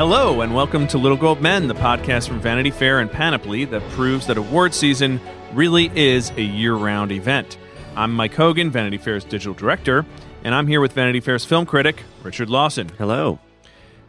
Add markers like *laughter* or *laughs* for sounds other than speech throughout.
Hello, and welcome to Little Gold Men, the podcast from Vanity Fair and Panoply that proves that award season really is a year round event. I'm Mike Hogan, Vanity Fair's digital director, and I'm here with Vanity Fair's film critic, Richard Lawson. Hello.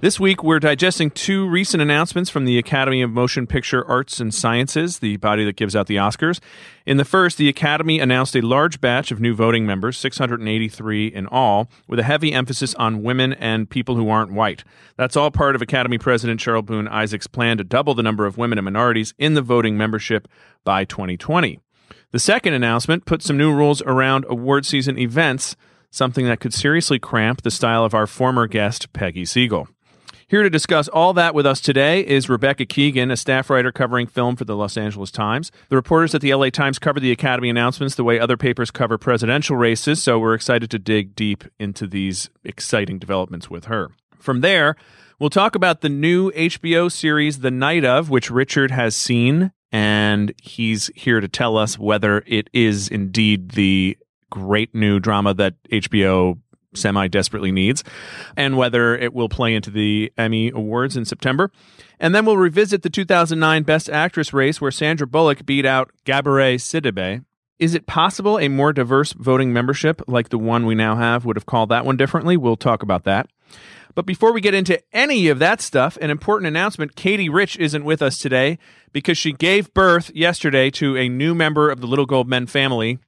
This week, we're digesting two recent announcements from the Academy of Motion Picture Arts and Sciences, the body that gives out the Oscars. In the first, the Academy announced a large batch of new voting members, 683 in all, with a heavy emphasis on women and people who aren't white. That's all part of Academy President Cheryl Boone Isaacs' plan to double the number of women and minorities in the voting membership by 2020. The second announcement put some new rules around award season events, something that could seriously cramp the style of our former guest, Peggy Siegel. Here to discuss all that with us today is Rebecca Keegan, a staff writer covering film for the Los Angeles Times. The reporters at the LA Times cover the Academy announcements the way other papers cover presidential races, so we're excited to dig deep into these exciting developments with her. From there, we'll talk about the new HBO series The Night of, which Richard has seen, and he's here to tell us whether it is indeed the great new drama that HBO semi desperately needs, and whether it will play into the Emmy Awards in September. And then we'll revisit the 2009 Best Actress race where Sandra Bullock beat out Gabourey Sidibe. Is it possible a more diverse voting membership like the one we now have would have called that one differently? We'll talk about that. But before we get into any of that stuff, an important announcement Katey Rich isn't with us today because she gave birth yesterday to a new member of the Little Gold Men family,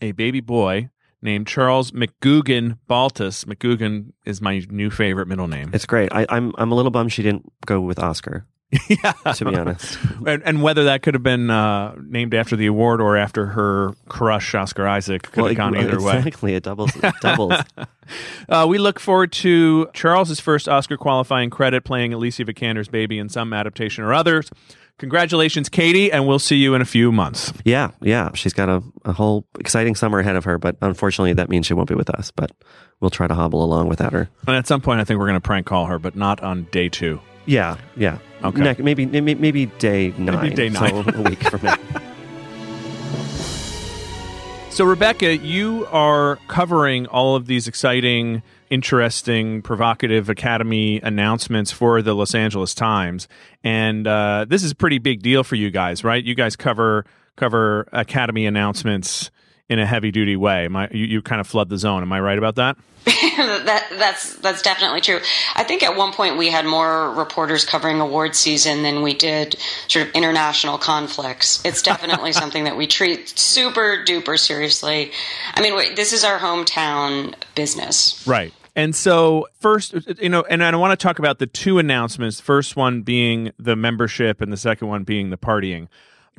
a baby boy named Charles McGugan Baltus. McGugan is my new favorite middle name. It's great. I, I'm I'm a little bummed she didn't go with Oscar. *laughs* yeah, to be honest. and, and whether that could have been uh, named after the award or after her crush, Oscar Isaac, could well, have gone it, either way. Exactly, it doubles. It doubles. *laughs* uh, we look forward to Charles's first Oscar qualifying credit, playing Alicia Vikander's baby in some adaptation or others. Congratulations, Katey, and we'll see you in a few months. Yeah, yeah. She's got a, a whole exciting summer ahead of her, but unfortunately, that means she won't be with us. But we'll try to hobble along without her. And at some point, I think we're going to prank call her, but not on day two. Yeah, yeah. Okay. Ne- maybe, maybe maybe day nine. Maybe day nine. So *laughs* a week from now. *laughs* So, Rebecca, you are covering all of these exciting, interesting, provocative Academy announcements for the Los Angeles Times, and uh, this is a pretty big deal for you guys, right? You guys cover cover Academy announcements in a heavy duty way. I, you, you kind of flood the zone. Am I right about that? *laughs* that that's that's definitely true. I think at one point we had more reporters covering award season than we did sort of international conflicts. It's definitely *laughs* something that we treat super duper seriously. I mean, this is our hometown business, right? And so, first, you know, and I want to talk about the two announcements. First one being the membership, and the second one being the partying.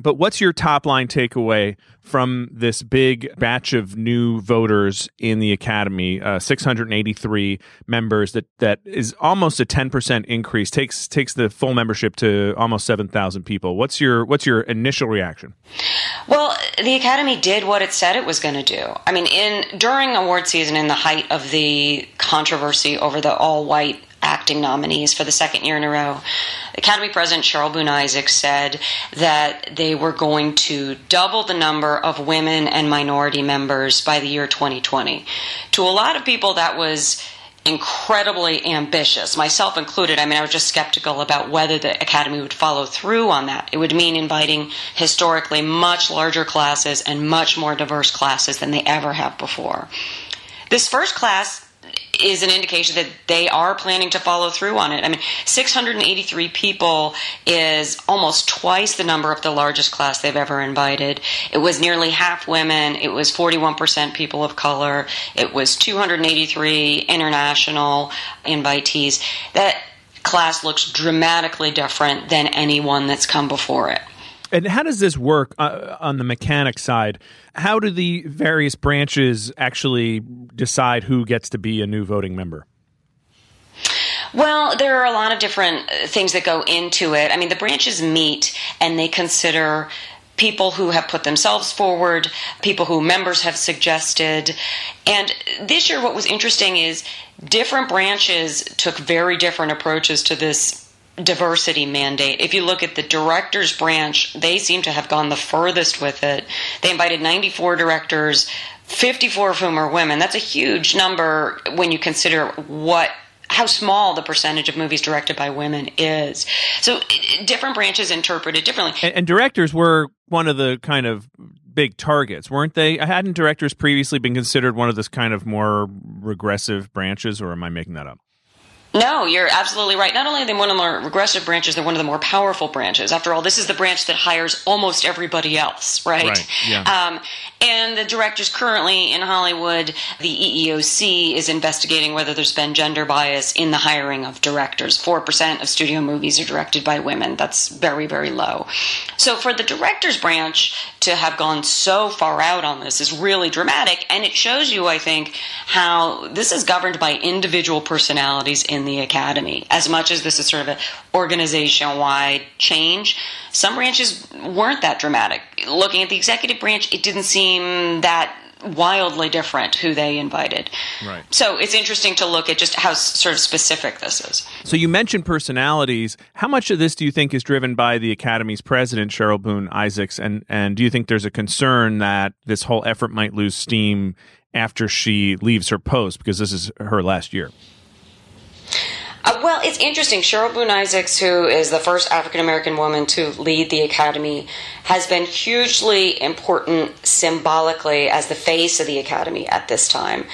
But what's your top line takeaway from this big batch of new voters in the academy? Uh, 683 members. That that is almost a 10 percent increase. takes takes the full membership to almost 7,000 people. What's your what's your initial reaction? Well, the academy did what it said it was going to do. I mean, in during award season, in the height of the controversy over the all white acting nominees for the second year in a row. Academy President Cheryl Boone Isaacs said that they were going to double the number of women and minority members by the year 2020. To a lot of people, that was incredibly ambitious, myself included. I mean, I was just skeptical about whether the Academy would follow through on that. It would mean inviting historically much larger classes and much more diverse classes than they ever have before. This first class is an indication that they are planning to follow through on it. I mean, 683 people is almost twice the number of the largest class they've ever invited. It was nearly half women. It was 41% people of color. It was 283 international invitees. That class looks dramatically different than any one that's come before it. And how does this work uh, on the mechanic side? How do the various branches actually decide who gets to be a new voting member? Well, there are a lot of different things that go into it. I mean, the branches meet and they consider people who have put themselves forward, people who members have suggested. And this year, what was interesting is different branches took very different approaches to this diversity mandate. If you look at the directors branch, they seem to have gone the furthest with it. They invited 94 directors, 54 of whom are women. That's a huge number when you consider what how small the percentage of movies directed by women is. So different branches interpret it differently. And, and directors were one of the kind of big targets, weren't they? Hadn't directors previously been considered one of this kind of more regressive branches, or am I making that up? No, you're absolutely right. Not only are they one of the more regressive branches, they're one of the more powerful branches. After all, this is the branch that hires almost everybody else, right? right yeah. Um, and the directors currently in Hollywood, the EEOC is investigating whether there's been gender bias in the hiring of directors. 4% of studio movies are directed by women. That's very, very low. So for the directors branch to have gone so far out on this is really dramatic. And it shows you, I think, how this is governed by individual personalities in the academy. As much as this is sort of an organization wide change, some branches weren't that dramatic. Looking at the executive branch, it didn't seem that wildly different who they invited. Right. So it's interesting to look at just how sort of specific this is. So you mentioned personalities. How much of this do you think is driven by the Academy's president, Cheryl Boone Isaacs, and and do you think there's a concern that this whole effort might lose steam after she leaves her post because this is her last year? Uh, well, it's interesting. Cheryl Boone Isaacs, who is the first African American woman to lead the Academy, has been hugely important symbolically as the face of the Academy at this time.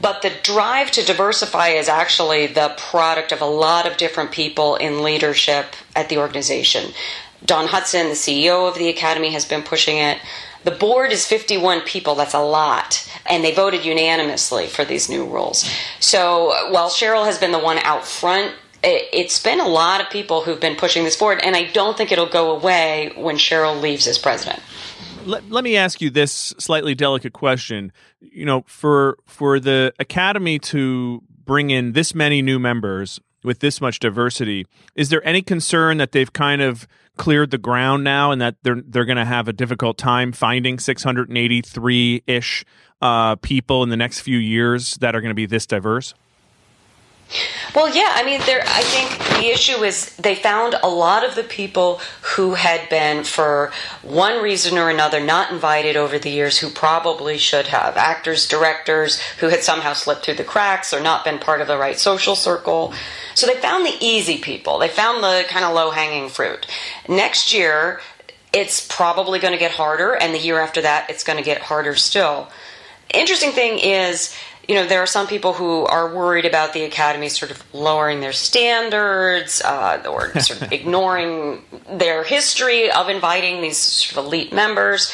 But the drive to diversify is actually the product of a lot of different people in leadership at the organization. Dawn Hudson, the CEO of the Academy, has been pushing it. The board is 51 people, that's a lot, and they voted unanimously for these new rules. So while Cheryl has been the one out front, it's been a lot of people who've been pushing this forward, and I don't think it'll go away when Cheryl leaves as president. Let, let me ask you this slightly delicate question. You know, for for the academy to bring in this many new members with this much diversity, is there any concern that they've kind of cleared the ground now and that they're they're going to have a difficult time finding 683 ish uh, people in the next few years that are going to be this diverse? Well, yeah, I mean, there. I think the issue is they found a lot of the people who had been, for one reason or another, not invited over the years, who probably should have. Actors, directors who had somehow slipped through the cracks or not been part of the right social circle. So they found the easy people. They found the kind of low hanging fruit. Next year, it's probably going to get harder, and the year after that, it's going to get harder still. Interesting thing is you know, there are some people who are worried about the academy sort of lowering their standards uh, or sort of *laughs* ignoring their history of inviting these sort of elite members.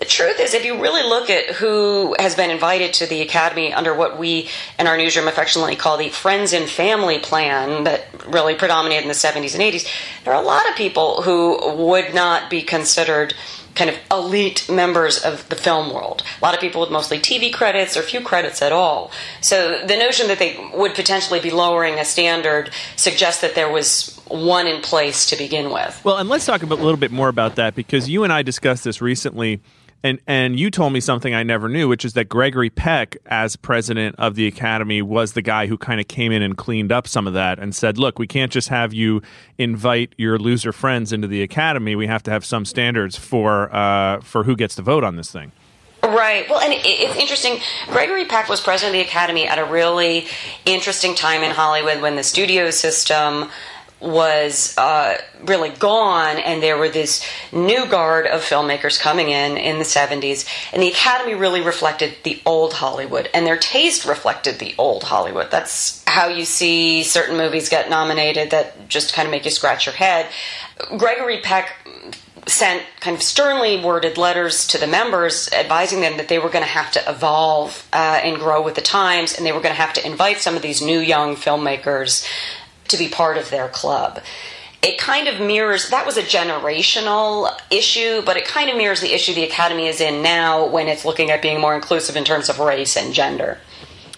The truth is, if you really look at who has been invited to the Academy under what we in our newsroom affectionately call the Friends and Family Plan that really predominated in the 70s and 80s, there are a lot of people who would not be considered kind of elite members of the film world. A lot of people with mostly TV credits or few credits at all. So the notion that they would potentially be lowering a standard suggests that there was one in place to begin with. Well, and let's talk a little bit more about that because you and I discussed this recently and and you told me something I never knew, which is that Gregory Peck, as president of the Academy, was the guy who kind of came in and cleaned up some of that and said, "Look, we can't just have you invite your loser friends into the Academy. We have to have some standards for uh, for who gets to vote on this thing." Right. Well, and it's interesting. Gregory Peck was president of the Academy at a really interesting time in Hollywood when the studio system was uh, really gone, and there were this new guard of filmmakers coming in in the 70s, and the Academy really reflected the old Hollywood, and their taste reflected the old Hollywood. That's how you see certain movies get nominated that just kind of make you scratch your head. Gregory Peck sent kind of sternly worded letters to the members advising them that they were going to have to evolve uh, and grow with the times, and they were going to have to invite some of these new young filmmakers to be part of their club. It kind of mirrors that was a generational issue, but it kind of mirrors the issue the Academy is in now when it's looking at being more inclusive in terms of race and gender.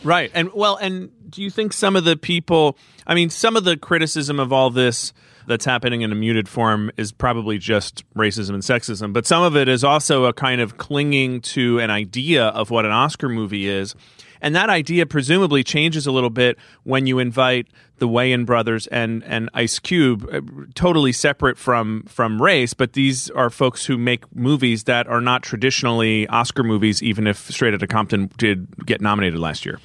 Right. And well, and do you think some of the people, I mean, some of the criticism of all this that's happening in a muted form is probably just racism and sexism, but some of it is also a kind of clinging to an idea of what an Oscar movie is and that idea presumably changes a little bit when you invite the Wayans brothers and and Ice Cube, uh, totally separate from from race, but these are folks who make movies that are not traditionally Oscar movies, even if Straight Outta Compton did get nominated last year.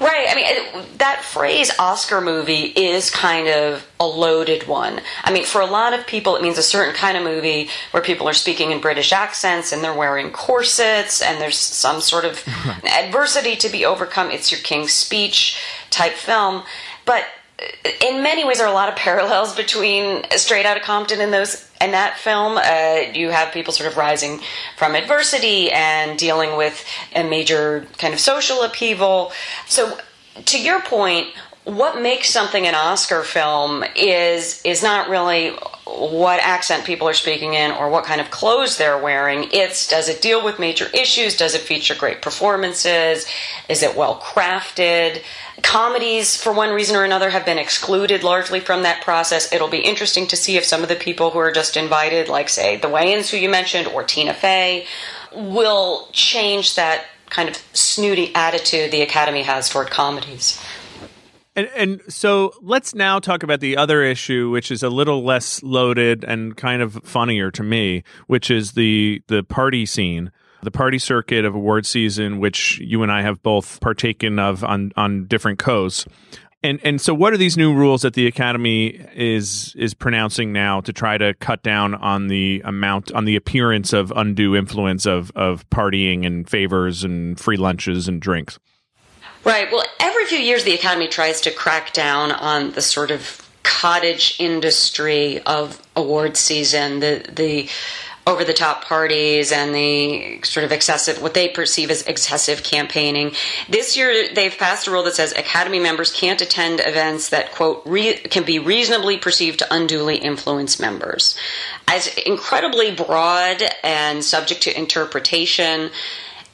Right. I mean, that phrase Oscar movie is kind of a loaded one. I mean, for a lot of people, it means a certain kind of movie where people are speaking in British accents and they're wearing corsets and there's some sort of *laughs* adversity to be overcome. It's your King's Speech type film. But in many ways, there are a lot of parallels between Straight Outta Compton and those and that film. Uh, you have people sort of rising from adversity and dealing with a major kind of social upheaval. So, to your point, what makes something an Oscar film is is not really what accent people are speaking in or what kind of clothes they're wearing. It's does it deal with major issues? Does it feature great performances? Is it well crafted? Comedies, for one reason or another, have been excluded largely from that process. It'll be interesting to see if some of the people who are just invited, like, say, the Wayans, who you mentioned, or Tina Fey, will change that kind of snooty attitude the Academy has toward comedies. And, and so let's now talk about the other issue, which is a little less loaded and kind of funnier to me, which is the the party scene the party circuit of award season, which you and I have both partaken of on on different coasts. And and so, what are these new rules that the Academy is is pronouncing now to try to cut down on the amount on the appearance of undue influence of of partying and favors and free lunches and drinks? Right. Well, every few years the Academy tries to crack down on the sort of cottage industry of award season. The the over the top parties and the sort of excessive, what they perceive as excessive campaigning. This year, they've passed a rule that says Academy members can't attend events that, quote, re- can be reasonably perceived to unduly influence members. As incredibly broad and subject to interpretation,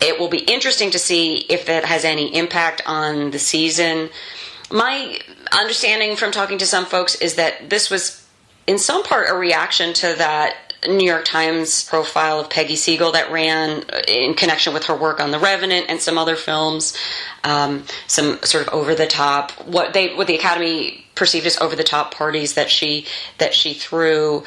it will be interesting to see if that has any impact on the season. My understanding from talking to some folks is that this was in some part a reaction to that New York Times profile of Peggy Siegel that ran in connection with her work on The Revenant and some other films, um, some sort of over the top what they what the Academy perceived as over the top parties that she that she threw.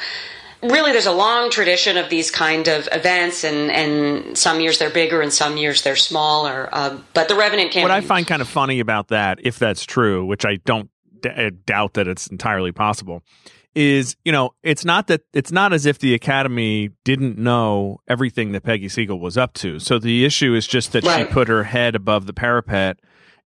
Really, there's a long tradition of these kind of events, and, and some years they're bigger, and some years they're smaller. Uh, but the Revenant campaign. What I find kind of funny about that, if that's true, which I don't d- doubt that it's entirely possible, is you know it's not that it's not as if the academy didn't know everything that peggy siegel was up to so the issue is just that right. she put her head above the parapet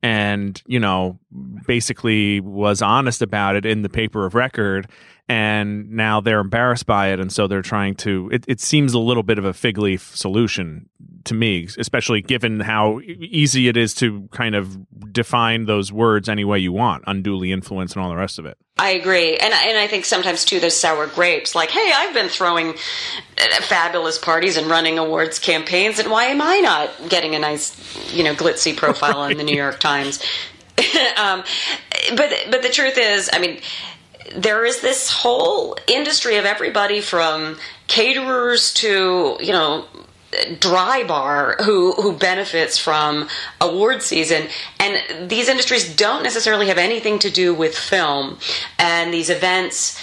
and you know basically was honest about it in the paper of record and now they're embarrassed by it and so they're trying to it, it seems a little bit of a fig leaf solution to me especially given how easy it is to kind of define those words any way you want unduly influenced and all the rest of it I agree, and and I think sometimes too there's sour grapes. Like, hey, I've been throwing uh, fabulous parties and running awards campaigns, and why am I not getting a nice, you know, glitzy profile right. in the New York Times? *laughs* um, but but the truth is, I mean, there is this whole industry of everybody from caterers to you know Drybar who who benefits from award season. And these industries don't necessarily have anything to do with film. And these events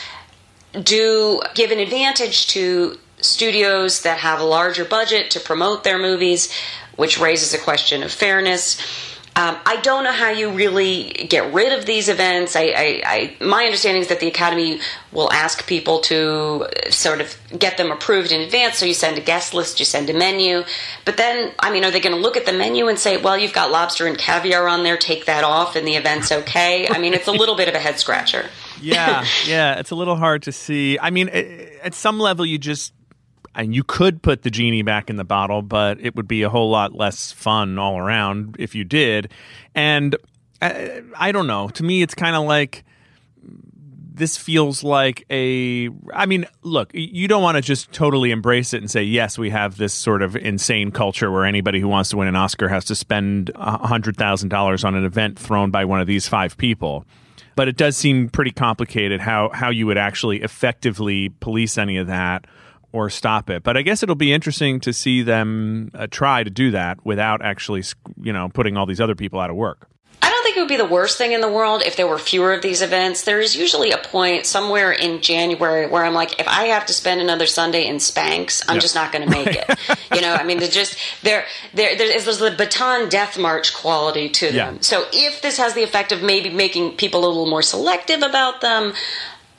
do give an advantage to studios that have a larger budget to promote their movies which raises a question of fairness Um, I don't know how you really get rid of these events. I, I, I, my understanding is that the Academy will ask people to sort of get them approved in advance. So you send a guest list, you send a menu. But then, I mean, are they going to look at the menu and say, well, you've got lobster and caviar on there, take that off, and the event's okay? I mean, it's a little bit of a head scratcher. yeah, *laughs* yeah, it's a little hard to see. I mean, at some level, you just and you could put the genie back in the bottle, but it would be a whole lot less fun all around if you did. And I, I don't know. To me, it's kind of like this feels like a i mean look you don't want to just totally embrace it and say yes we have this sort of insane culture where anybody who wants to win an oscar has to spend $100000 on an event thrown by one of these five people but it does seem pretty complicated how how you would actually effectively police any of that or stop it. But I guess it'll be interesting to see them uh, try to do that without actually, you know, putting all these other people out of work. I don't think it would be the worst thing in the world if there were fewer of these events. There's usually a point somewhere in January where I'm like, if I have to spend another Sunday in Spanx, I'm just not going to make it. *laughs* you know, I mean, they're just there. There, there's, there's the Bataan death march quality to them. Yeah. So if this has the effect of maybe making people a little more selective about them,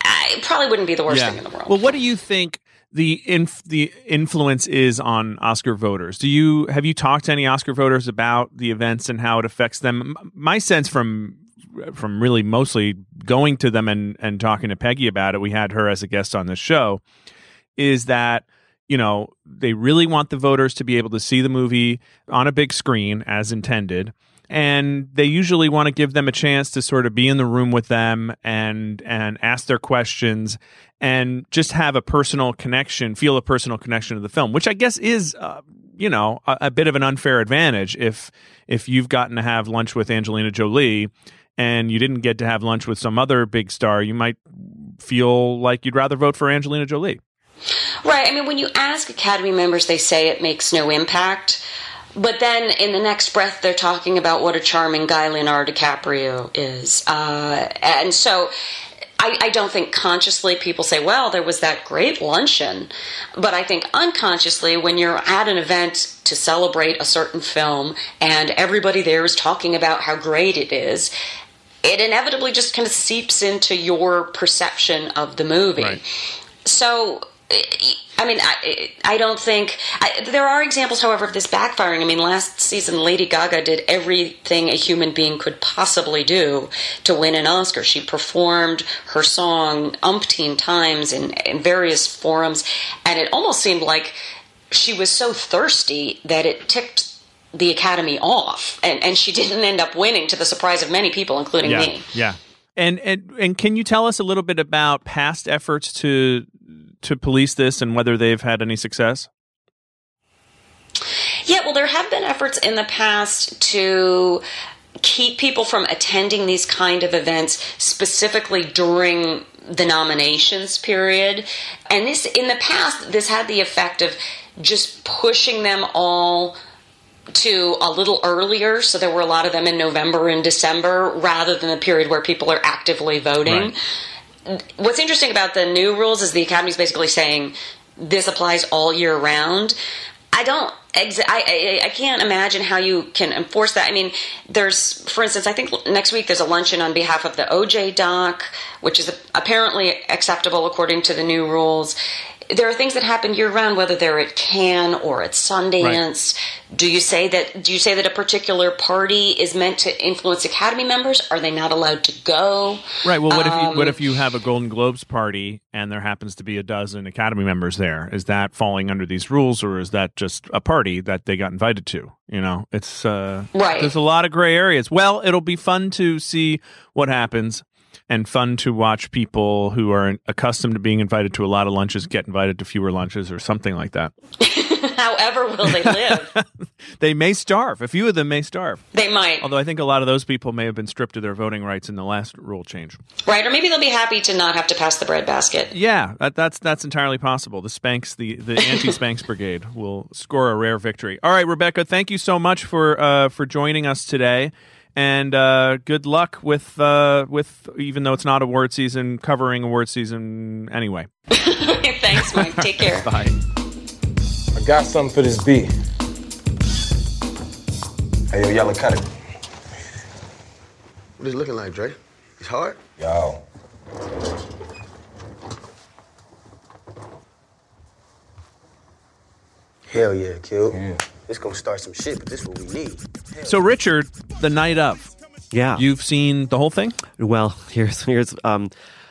I, it probably wouldn't be the worst yeah. thing in the world. Well, what do you think? The inf- the influence is on Oscar voters. Do you have you talked to any Oscar voters about the events and how it affects them? My sense from from really mostly going to them and and talking to Peggy about it, we had her as a guest on the show, is that you know they really want the voters to be able to see the movie on a big screen as intended and they usually want to give them a chance to sort of be in the room with them and and ask their questions and just have a personal connection, feel a personal connection to the film, which I guess is uh, you know a, a, bit of an unfair advantage if if you've gotten to have lunch with Angelina Jolie and you didn't get to have lunch with some other big star, you might feel like you'd rather vote for Angelina Jolie. Right. I mean, when you ask Academy members, they say it makes no impact. But then in the next breath, they're talking about what a charming guy Leonardo DiCaprio is. Uh, and so I, I, don't think consciously people say, well, there was that great luncheon. But I think unconsciously, when you're at an event to celebrate a certain film and everybody there is talking about how great it is, it inevitably just kind of seeps into your perception of the movie. Right. So I mean, I, I don't think I, there are examples, however, of this backfiring. I mean, last season, Lady Gaga did everything a human being could possibly do to win an Oscar. She performed her song umpteen times in, in various forums, and it almost seemed like she was so thirsty that it ticked the Academy off, and, and she didn't end up winning to the surprise of many people, including yeah, me. Yeah. And, and and can you tell us a little bit about past efforts to to police this and whether they've had any success? Yeah, well, there have been efforts in the past to keep people from attending these kind of events specifically during the nominations period. And this, in the past, this had the effect of just pushing them all to a little earlier. So there were a lot of them in November and December rather than the period where people are actively voting. Right what's interesting about the new rules is the academy is basically saying this applies all year round. I don't. Ex- I, I, I can't imagine how you can enforce that. I mean, there's, for instance, I think next week there's a luncheon on behalf of the OJ doc, which is apparently acceptable according to the new rules there are things that happen year round, whether they're at Cannes or at Sundance. Right. Do you say that? Do you say that a particular party is meant to influence Academy members? Are they not allowed to go? Right. Well, what um, if you, what um, if you have a Golden Globes party and there happens to be a dozen Academy members there? Is that falling under these rules, or is that just a party that they got invited to? You know, it's uh, right. There's a lot of gray areas. Well, it'll be fun to see what happens and fun to watch people who are accustomed to being invited to a lot of lunches get invited to fewer lunches or something like that. *laughs* However, will they live? *laughs* they may starve. A few of them may starve. They might. Although I think a lot of those people may have been stripped of their voting rights in the last rule change. Right, or maybe they'll be happy to not have to pass the breadbasket. Yeah, that, that's that's entirely possible. The Spanx, the the *laughs* anti Spanx brigade, will score a rare victory. All right, Rebecca, thank you so much for uh, for joining us today and uh, good luck with uh, with even though it's not award season, covering award season anyway. *laughs* Thanks, Mike. Take care. Bye. I got something for this beat. Hey, yo, y'all cut it. What is it looking like, Dre? It's hard? Yo. Hell yeah, Q. Yeah. This gonna start some shit, but this is what we need. So, Richard, the night of, Yeah. you've seen the whole thing? Well, *laughs* here's here's um,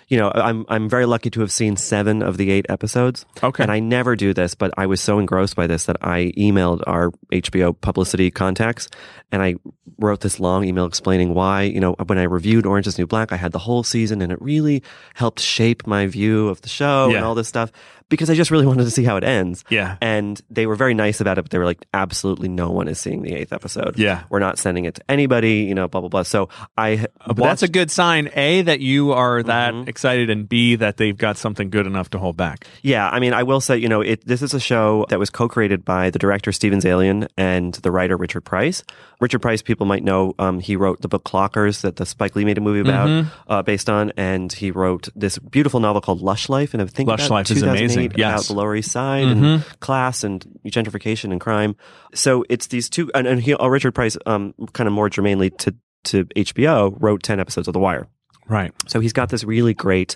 you know, I'm I'm very lucky to have seen seven of the eight episodes. Okay. and I never do this, but I was so engrossed by this that I emailed our HBO publicity contacts, and I wrote this long email explaining why. You know, when I reviewed Orange Is New Black, I had the whole season, and it really helped shape my view of the show Yeah. and all this stuff because I just really *laughs* wanted to see how it ends. Yeah. and they were very nice about it, but they were like, absolutely no one is seeing the eighth episode. Yeah. we're not sending it to anybody. You know, blah blah blah. So I, Well, that's a good sign. A, that you are that Mm-hmm. excited, and B, that they've got something good enough to hold back. Yeah, I mean, I will say, you know, it, this is a show that was co-created by the director Steven Zaillian and the writer Richard Price. Richard Price, people might know, um, he wrote the book Clockers that the Spike Lee made a movie about, Mm-hmm. uh, based on, and he wrote this beautiful novel called Lush Life, and I think Lush Life is 2008 amazing, about the Lower East Side Mm-hmm. and class and gentrification and crime. So it's these two, and, and he, uh, Richard Price, um, kind of more germanely to to HBO, wrote ten episodes of The Wire. Right. So he's got this really great.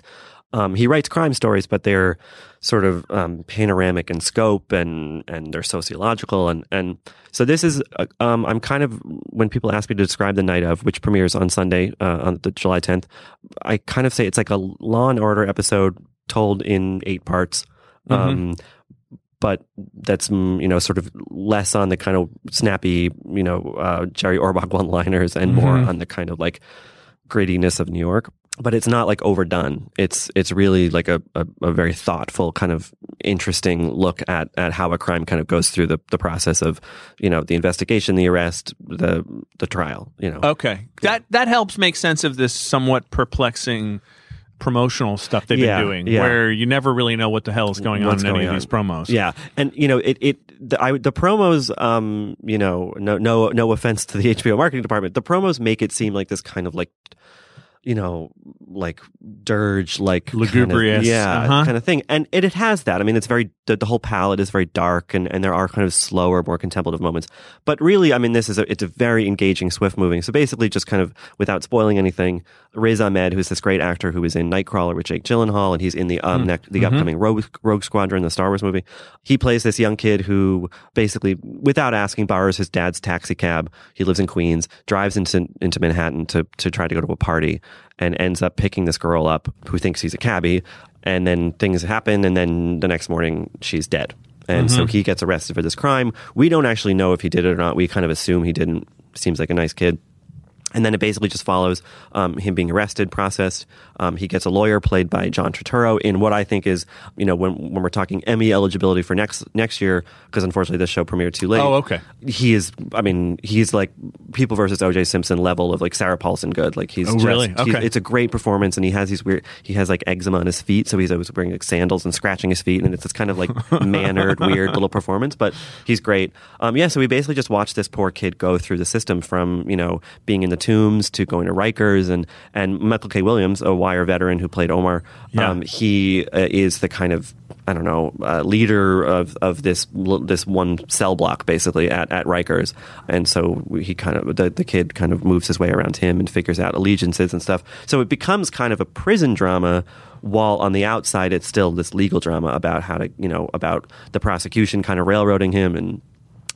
Um, he writes crime stories, but they're sort of um, panoramic in scope and and they're sociological and and so this is uh, um, I'm kind of when people ask me to describe the night of which premieres on Sunday uh, on the July 10th, I kind of say it's like a Law and Order episode told in eight parts. Um, but that's mm, you know sort of less on the kind of snappy you know uh, Jerry Orbach *laughs* one liners and more on the kind of like grittiness of New York. But it's not like overdone. It's it's really like a, a, a very thoughtful kind of interesting look at at how a crime kind of goes through the, the process of you know the investigation, the arrest, the the trial. You know, Okay. That that helps make sense of this somewhat perplexing promotional stuff they've Yeah, been doing, yeah. where you never really know what the hell is going What's on in any going of these promos. Yeah, and you know it. It the, I, the promos. Um, you know, no, no, no offense to the HBO marketing department. The promos make it seem like this kind of like, you know, like dirge, like kind of- Lugubrious, yeah, uh-huh. kind of thing. And it, it has that. I mean, it's very the, the whole palette is very dark, and, and there are kind of slower, more contemplative moments. But really, I mean, this is a, it's a very engaging, swift moving. So basically, just kind of without spoiling anything, Riz Ahmed, who's this great actor who was in Nightcrawler with Jake Gyllenhaal, and he's in the um nec- the upcoming Rogue, Rogue Squadron, the Star Wars movie. He plays this young kid who basically, without asking, borrows his dad's taxi cab. He lives in Queens, drives into into Manhattan to to try to go to a party, and ends up picking this girl up who thinks he's a cabbie. And then things happen, and then the next morning she's dead. And so mm-hmm. he gets arrested for this crime. We don't actually know if he did it or not. We kind of assume he didn't. Seems like a nice kid. And then it basically just follows um, him being arrested, processed. Um, he gets a lawyer played by John Turturro in what I think is, you know, when when we're talking Emmy eligibility for next next year, because unfortunately this show premiered too late. Oh, okay. He is, I mean, he's like People versus O.J. Simpson level of like Sarah Paulson good. Like he's Oh, just, really? he's- Okay. it's a great performance, and he has these weird. He has like eczema on his feet, so he's always wearing like sandals and scratching his feet, and it's this kind of like *laughs* mannered, weird little performance. But he's great. Um, yeah, so we basically just watched this poor kid go through the system from you know being in the tombs to going to Rikers, and and Michael K. Williams, a Wire veteran who played Omar. Yeah. Um, he uh, is the kind of I don't know uh, leader of of this this one cell block basically at at Rikers, and so he kind of the the kid kind of moves his way around him and figures out allegiances and stuff. So it becomes kind of a prison drama. While on the outside, it's still this legal drama about how to, you know, about the prosecution kind of railroading him and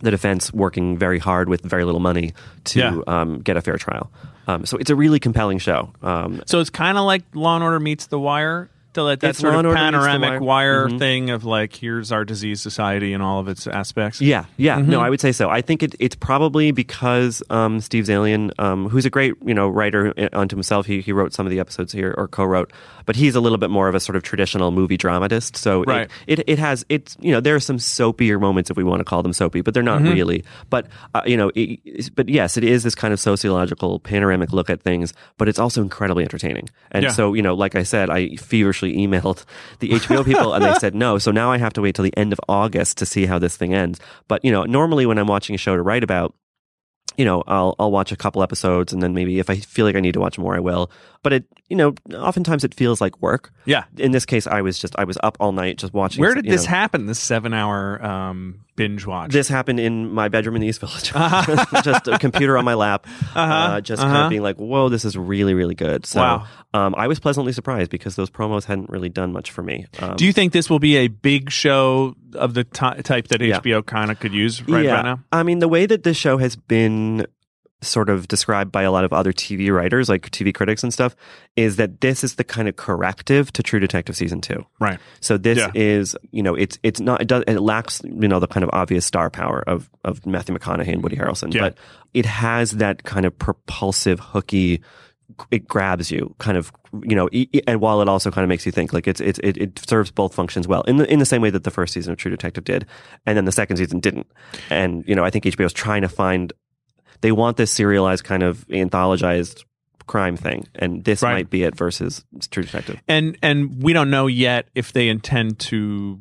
the defense working very hard with very little money to Yeah. um, get a fair trial. Um, so it's a really compelling show. Um, So it's kind of like Law and Order meets The Wire. To let that sort of and Order meets The panoramic Wire. wire, Mhm. thing of like, here's our disease society and all of its aspects. Yeah, yeah. Mm-hmm. No, I would say so. I think it, it's probably because um, Steve Zaillian, um, who's a great you know writer unto himself, he he wrote some of the episodes here or co-wrote, but he's a little bit more of a sort of traditional movie dramatist. So it- Right. it, it has it's you know there are some soapier moments if we want to call them soapy, but they're not Mm-hmm. really. But uh, you know, it, but yes, it is this kind of sociological panoramic look at things, but it's also incredibly entertaining. And Yeah. so you know, like I said, I feverishly emailed *laughs* the HBO people, and they said no. So now I have to wait till the end of August to see how this thing ends. But you know, normally when I'm watching a show to write about, you know, I'll I'll watch a couple episodes, and then maybe if I feel like I need to watch more, I will. But it, you know, oftentimes it feels like work. Yeah. In this case, I was just I was up all night just watching. Where did this know. happen? This seven hour um, binge watch. This happened in my bedroom in the East Village. *laughs* *laughs* just a computer on my lap, uh just kind uh-huh. of being like, "Whoa, this is really, really good." So, Wow. um, I was pleasantly surprised because those promos hadn't really done much for me. Um, Do you think this will be a big show of the ty type that Yeah. HBO kind of could use right, yeah, right now? I mean, the way that this show has been sort of described by a lot of other TV writers, like TV critics and stuff, is that this is the kind of corrective to True Detective season two. Right. So this Yeah. is, you know, it's it's not it does it lacks, you know, the kind of obvious star power of of Matthew McConaughey and Woody Harrelson, Yeah. but it has that kind of propulsive, hooky. It grabs you, kind of, you know, and while it also kind of makes you think, like it's it's it, it serves both functions well in the in the same way that the first season of True Detective did, and then the second season didn't. And you know, I think HBO is trying to find they want this serialized kind of anthologized crime thing, and this Right. might be it versus True Detective. And and we don't know yet if they intend to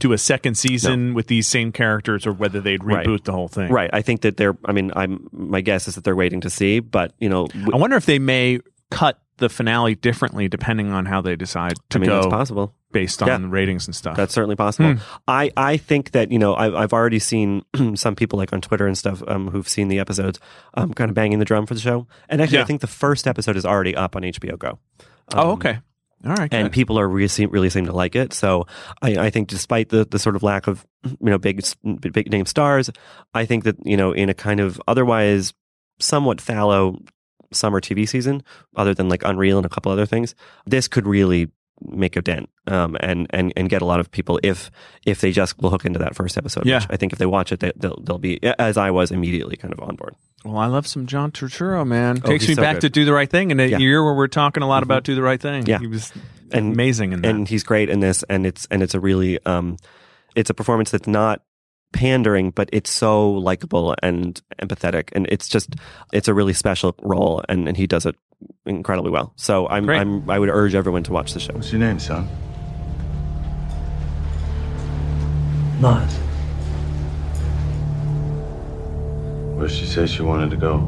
do a second season with these same characters or whether they'd reboot Right. the whole thing. Right. I think that they're. I mean, I'm. My guess is that they're waiting to see. But you know, w- I wonder if they may cut the finale differently depending on how they decide to I mean, go that's possible. Based on Yeah. ratings and stuff. That's certainly possible. Hmm. I, I think that you know I, I've already seen *clears throat* some people like on Twitter and stuff um, who've seen the episodes um, kind of banging the drum for the show. And actually, Yeah. I think the first episode is already up on HBO Go. oh, okay. All right. and good. people are really seem, really seem to like it. So I, I think despite the, the sort of lack of you know big big name stars, I think that you know in a kind of otherwise somewhat fallow summer TV season, other than like Unreal and a couple other things, this could really make a dent um, and and and get a lot of people if if they just will hook into that first episode. Yeah. which I think if they watch it, they, they'll they'll be as I was immediately kind of on board. Well, I love some John Turturro, man. Oh, Takes me so back good. to Do the Right Thing in a Yeah. year where we're talking a lot about Do the Right Thing. Yeah. He was And- amazing in that. and he's great in this and it's and it's a really um it's a performance that's not pandering but it's so likable and empathetic and it's just it's a really special role and, and he does it incredibly well so i'm Great. i'm i would urge everyone to watch the show What's your name, son? Mars. Where she said she wanted to go.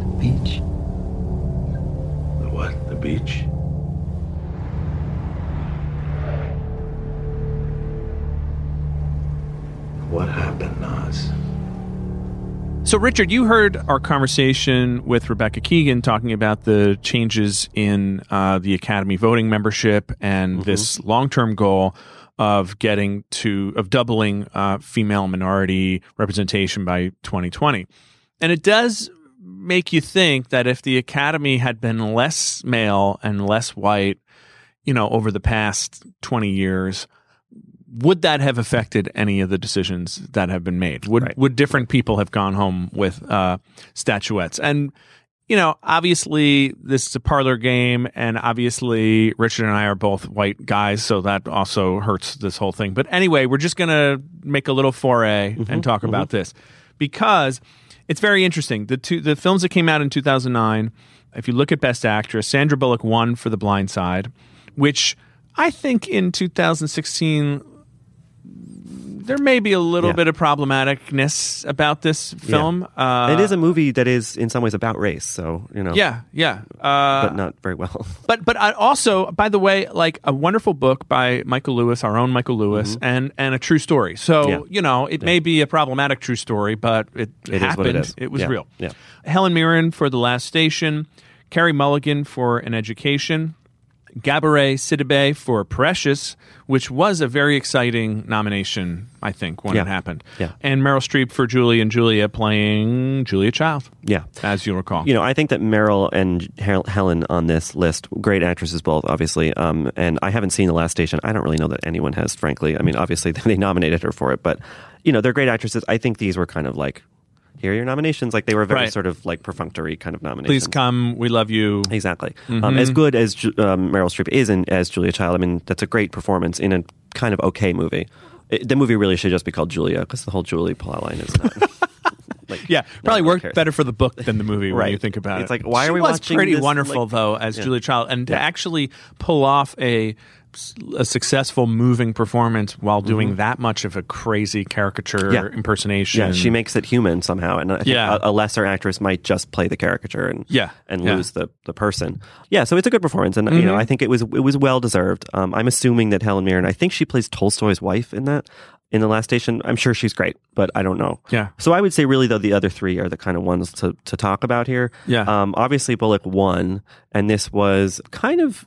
The beach. The what? The beach? So, Richard, you heard our conversation with Rebecca Keegan talking about the changes in uh, the Academy voting membership and this long-term goal of getting to of doubling uh, female minority representation by 2020. And it does make you think that if the Academy had been less male and less white, you know, over the past 20 years, would that have affected any of the decisions that have been made? Would Right. would different people have gone home with uh, statuettes? And you know, obviously, this is a parlor game, and obviously, Richard and I are both white guys, so that also hurts this whole thing. But anyway, we're just gonna make a little foray and talk about this because it's very interesting. The two the films that came out in two thousand nine. If you look at Best Actress, Sandra Bullock won for The Blind Side, which I think in 2016 there may be a little Yeah. bit of problematicness about this film. Uh, it is a movie that is in some ways about race so you know yeah, yeah. Uh, but not very well *laughs* but but I also, by the way, like a wonderful book by Michael Lewis, our own Michael Lewis, and and a true story. So Mm-hmm. Yeah. you know, it may be a problematic true story, but it, It happened. what it is. It was Yeah. real. Yeah. Helen Mirren for The Last Station, Carey Mulligan for An Education. Gabourey Sidibe for Precious, which was a very exciting nomination, I think, when Yeah. it happened. Yeah. And Meryl Streep for Julie and Julia playing Julia Child, yeah as you'll recall. you know, I think that Meryl and Hel- Helen on this list, great actresses both, obviously. Um, and I haven't seen The Last Station. I don't really know that anyone has, frankly. I mean, obviously *laughs* they nominated her for it, but you know, they're great actresses. I think these were kind of like, here are your nominations. Like they were very Right. sort of like perfunctory kind of nominations. Please come. We love you. Exactly. Mm-hmm. Um, as good as um, Meryl Streep is in, as Julia Child, I mean, that's a great performance in a kind of okay movie. It, the movie really should just be called Julia because the whole Julie plot line is not. *laughs* Like, Yeah, probably one worked cares. better for the book than the movie when Right. you think about It's it. It's like, why she are we was watching pretty this, wonderful like- though as Yeah. Julia Child, and to actually pull off a a successful moving performance while doing that much of a crazy caricature Mm-hmm. Yeah. impersonation. Yeah, she makes it human somehow, and I think Yeah. a, a lesser actress might just play the caricature and Yeah. and Yeah. lose the, the person. Yeah, so it's a good performance, and you know I think it was it was well deserved. Um, I'm assuming that Helen Mirren, I think she plays Tolstoy's wife in that in the Last Station. I'm sure she's great, but I don't know. Yeah. So I would say really though the other three are the kind of ones to to talk about here. Yeah. Um, obviously Bullock won, and this was kind of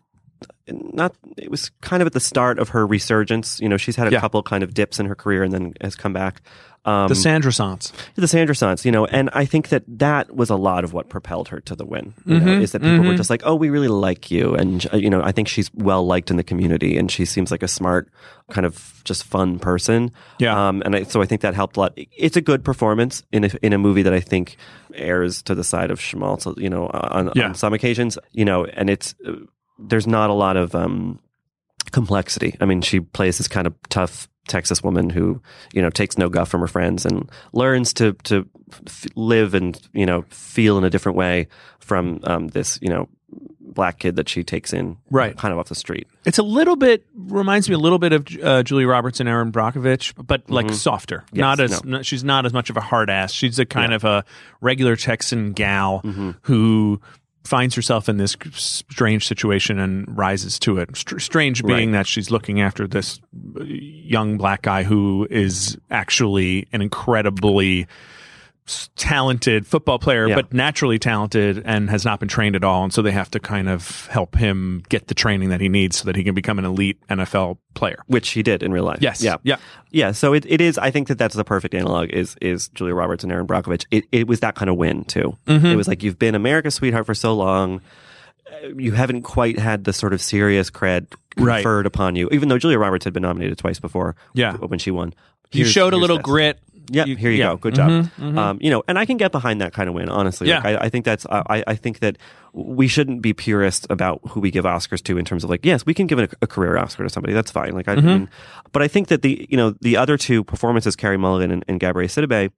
not it was kind of at the start of her resurgence you know she's had a Yeah. couple kind of dips in her career and then has come back um the Sandra Sons. the Sandersons, you know, and I think that that was a lot of what propelled her to the win. Mm-hmm. is that people were just like, "Oh, we really like you," and uh, you know, I think she's well liked in the community, and she seems like a smart, kind of just fun person. Yeah. Um, and I, so I think that helped a lot. It's a good performance in a, in a movie that I think airs to the side of schmaltz, you know, on, Yeah. on some occasions, you know, and it's uh, there's not a lot of um complexity. I mean, she plays this kind of tough Texas woman who, you know, takes no guff from her friends and learns to to f- live and you know feel in a different way from um, this you know black kid that she takes in Right. kind of off the street. It's a little bit reminds me a little bit of uh, Julia Roberts and Erin Brockovich, but like softer. Mm-hmm. Yes, not as no. not- she's not as much of a hard ass. She's a kind of a regular Texan gal Mm-hmm. who finds herself in this strange situation and rises to it. Str- strange being Right. that she's looking after this young black guy who is actually an incredibly talented football player, Yeah. but naturally talented and has not been trained at all. And so they have to kind of help him get the training that he needs so that he can become an elite NFL player. Which he did in real life. Yes. Yeah. Yeah. Yeah. So it, it is. I think that that's the perfect analog. Is is Julia Roberts and Erin Brockovich? It it was that kind of win too. Mm-hmm. It was like you've been America's sweetheart for so long. You haven't quite had the sort of serious cred Right. conferred upon you, even though Julia Roberts had been nominated twice before. Yeah. when she won, You Here's- showed a little grit. Yeah, You- here you go. Good job. Mm-hmm, mm-hmm. Um, you know, and I can get behind that kind of win. Honestly, Yeah. Like, I, I think that's. I, I think that we shouldn't be purist about who we give Oscars to in terms of like, yes, we can give a, a career Oscar to somebody. That's fine. Like, I mm-hmm. mean, but I think that the you know the other two performances, Carey Mulligan and, and Gabrielle Sidibe.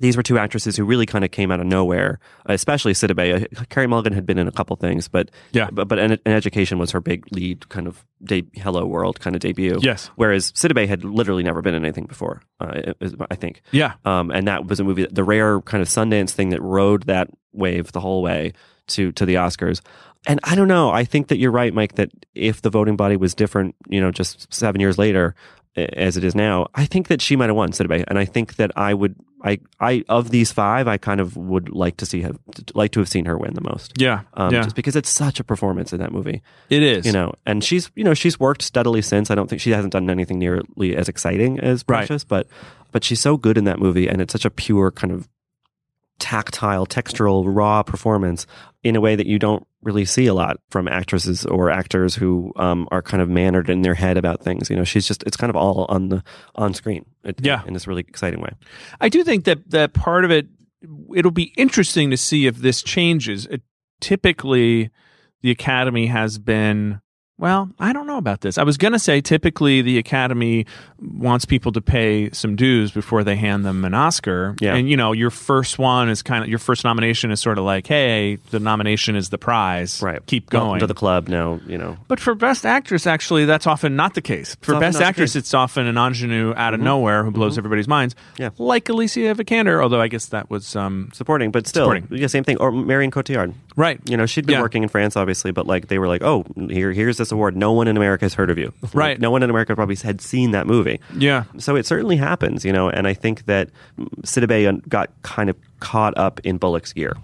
These were two actresses who really kind of came out of nowhere, especially Sidibe. Uh, Carey Mulligan had been in a couple things, but Yeah. but, but an, an education was her big lead kind of de- Hello World kind of debut. Yes. Whereas Sidibe had literally never been in anything before. Uh, I think. Yeah. Um, and that was a movie, the rare kind of Sundance thing that rode that wave the whole way to to the Oscars. And I don't know. I think that you're right, Mike. That if the voting body was different, you know, just seven years later, as it is now, I think that she might have won Sidibe. And I think that I would, I, I of these five, I kind of would like to see have like to have seen her win the most. Yeah. Um, yeah. Just because it's such a performance in that movie it is. you know and she's you know she's worked steadily since i don't think she hasn't done anything nearly as exciting as Right. precious but but she's so good in that movie and it's such a pure kind of tactile textural raw performance in a way that you don't really see a lot from actresses or actors who um, are kind of mannered in their head about things you know she's just it's kind of all on the on screen it, Yeah. in this really exciting way I do think that that part of it it'll be interesting to see if this changes. It, typically the academy has been well, I don't know about this. I was going to say typically the academy wants people to pay some dues before they hand them an Oscar. Yeah. And you know, your first one is kind of your first nomination is sort of like, "Hey, the nomination is the prize. right Keep Welcome going." to the club now you know But for best actress, actually, that's often not the case. For best actress. Mm-hmm. it's often an ingenue out of nowhere who blows everybody's minds. Yeah. like Alicia Vikander. Although I guess that was um, supporting but still Supporting. yeah same thing or marion cotillard right. You know, she'd been Yeah. working in France, obviously, but like they were like, "Oh, here, here's this award. No one in America has heard of you. *laughs* Like, Right. no one in America probably had seen that movie. Yeah, So it certainly happens, you know. And I think that Sidibe got kind of caught up in Bullock's year.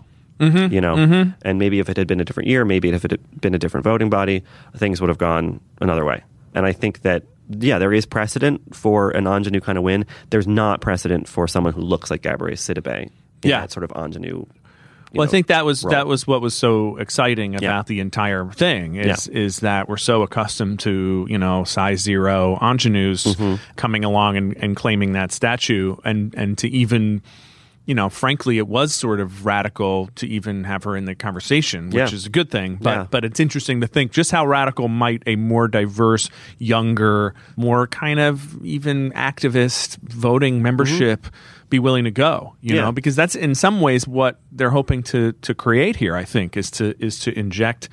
Mm-hmm. You know, and maybe if it had been a different year, maybe if it had been a different voting body, things would have gone another way. And I think that yeah, there is precedent for an ingenue kind of win. There's not precedent for someone who looks like Gabrielle Sidibe. In Yeah. that sort of ingenue. Well, I think that was role. that was what was so exciting about Yeah. the entire thing is is that we're so accustomed to you know size zero ingenues Mm-hmm. coming along and, and claiming that statue and and to even you know frankly it was sort of radical to even have her in the conversation which Yeah. is a good thing but Yeah. but it's interesting to think just how radical might a more diverse younger more kind of even activist voting membership be willing to go. You Yeah. know, because that's in some ways what they're hoping to to create here. I think is to is to inject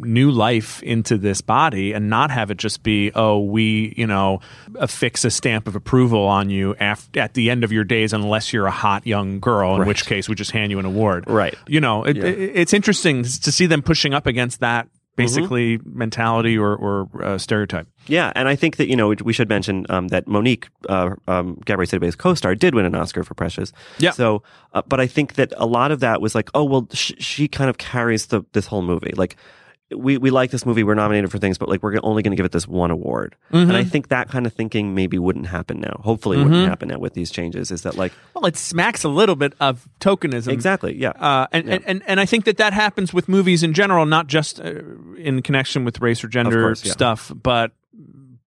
new life into this body and not have it just be oh we you know affix a stamp of approval on you af- at the end of your days unless you're a hot young girl in Right. which case we just hand you an award Right. you know it, Yeah. it- it's interesting to see them pushing up against that basically mentality or, or uh, stereotype Yeah, and I think that you know we should mention um, that Mo'Nique, uh, um, Gabrielle Sidibe's co-star, did win an Oscar for Precious. Yeah. So, uh, but I think that a lot of that was like, oh well, sh- she kind of carries the this whole movie. Like, we we like this movie, we're nominated for things, but like we're only going to give it this one award. And I think that kind of thinking maybe wouldn't happen now. Hopefully, wouldn't happen now with these changes. Is that like well it smacks a little bit of tokenism exactly? Yeah. Uh, and, and, and and I think that that happens with movies in general, not just uh, in connection with race or gender course, yeah. stuff, but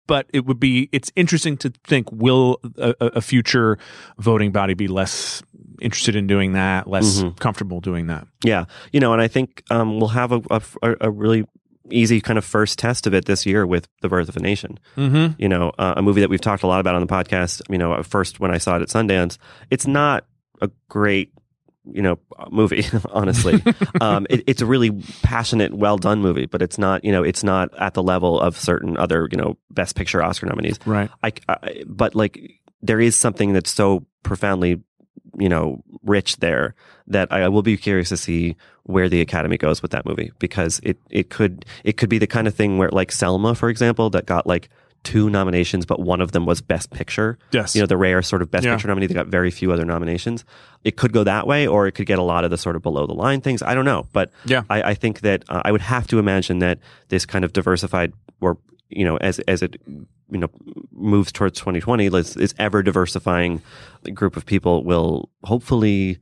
but it would be it's interesting to think will a, a future voting body be less interested in doing that, less Mm-hmm. comfortable doing that. Yeah, you know, and I think um, we'll have a, a, a really easy kind of first test of it this year with The Birth of a Nation. Mm-hmm. You know, uh, a movie that we've talked a lot about on the podcast. You know, first when I saw it at Sundance, it's not a great you know movie *laughs* honestly *laughs* um it, it's a really passionate well done movie but it's not you know it's not at the level of certain other you know best picture oscar nominees Right. I, I but like there is something that's so profoundly you know rich there that I will be curious to see where the Academy goes with that movie because it it could it could be the kind of thing where like Selma for example that got like two nominations but one of them was best picture Yes. you know the rare sort of best Yeah. picture nominee that got very few other nominations it could go that way or it could get a lot of the sort of below the line things I don't know but Yeah. I, I think that uh, I would have to imagine that this kind of diversified or you know as as it you know moves towards 2020 let's, this ever diversifying group of people will hopefully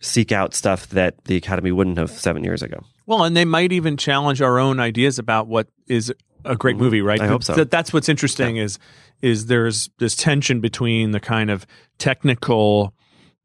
seek out stuff that the academy wouldn't have seven years ago Well, and they might even challenge our own ideas about what is a great movie, right? I hope so. Th- that's what's interesting is is there's this tension between the kind of technical,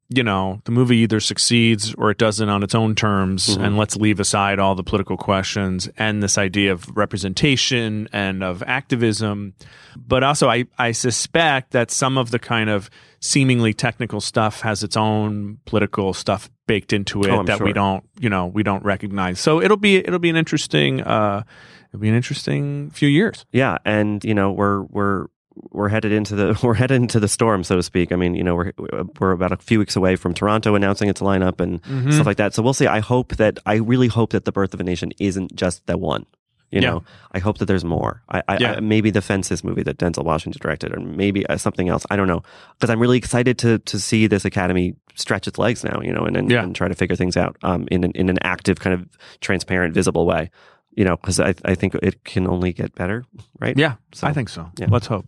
you know, the movie either succeeds or it doesn't on its own terms, Mm-hmm. and let's leave aside all the political questions and this idea of representation and of activism. But also, I I suspect that some of the kind of seemingly technical stuff has its own political stuff baked into it Oh, that we don't you know we don't recognize so it'll be it'll be an interesting uh it'll be an interesting few years. Yeah and you know we're we're we're headed into the *laughs* we're headed into the storm so to speak. I mean you know we're we're about a few weeks away from toronto announcing its lineup and Mm-hmm. stuff like that. So we'll see. I hope that i really hope that the birth of a nation isn't just the one you Yeah. know? I hope that there's more. I, I, Yeah. I maybe the fences movie that denzel washington directed or maybe uh, something else. I don't know. Because i'm really excited to to see this academy stretch its legs now you know and and, Yeah. and try to figure things out um in an, in an active kind of transparent visible way you know because I, I think it can only get better right yeah So, i think so yeah. let's hope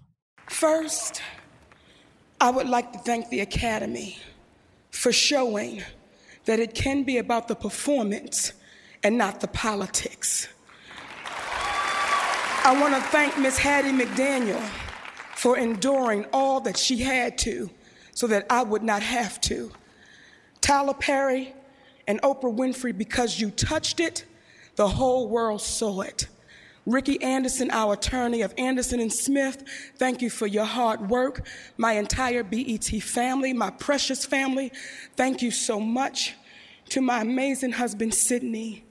First, I would like to thank the Academy for showing that it can be about the performance and not the politics. I want to thank Miss Hattie McDaniel for enduring all that she had to so that I would not have to. Tyler Perry and Oprah Winfrey, because you touched it, the whole world saw it. Ricky Anderson, our attorney of Anderson and Smith, thank you for your hard work. My entire BET family, my precious family, thank you so much. To my amazing husband, Sidney,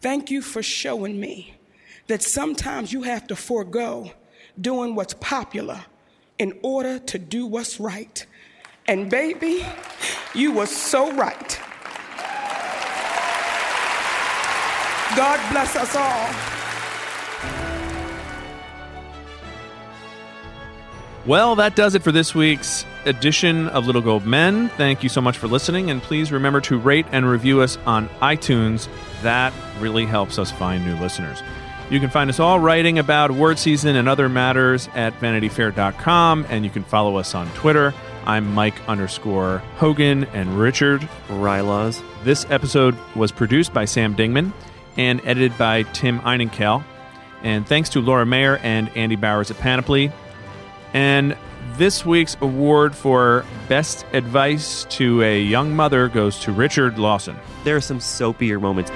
thank you for showing me that sometimes you have to forego doing what's popular in order to do what's right. And baby, you were so right. God bless us all. well that does it for this week's edition of little gold men. Thank you so much for listening and please remember to rate and review us on itunes. That really helps us find new listeners. You can find us all writing about word season and other matters at vanityfair.com and you can follow us on twitter. I'm mike underscore hogan and richard. rilaws. This episode was produced by Sam Dingman and edited by Tim Einenkel. And thanks to Laura Mayer and Andy Bowers at Panoply. And this week's award for Best Advice to a Young Mother goes to Richard Lawson. there are some soapier moments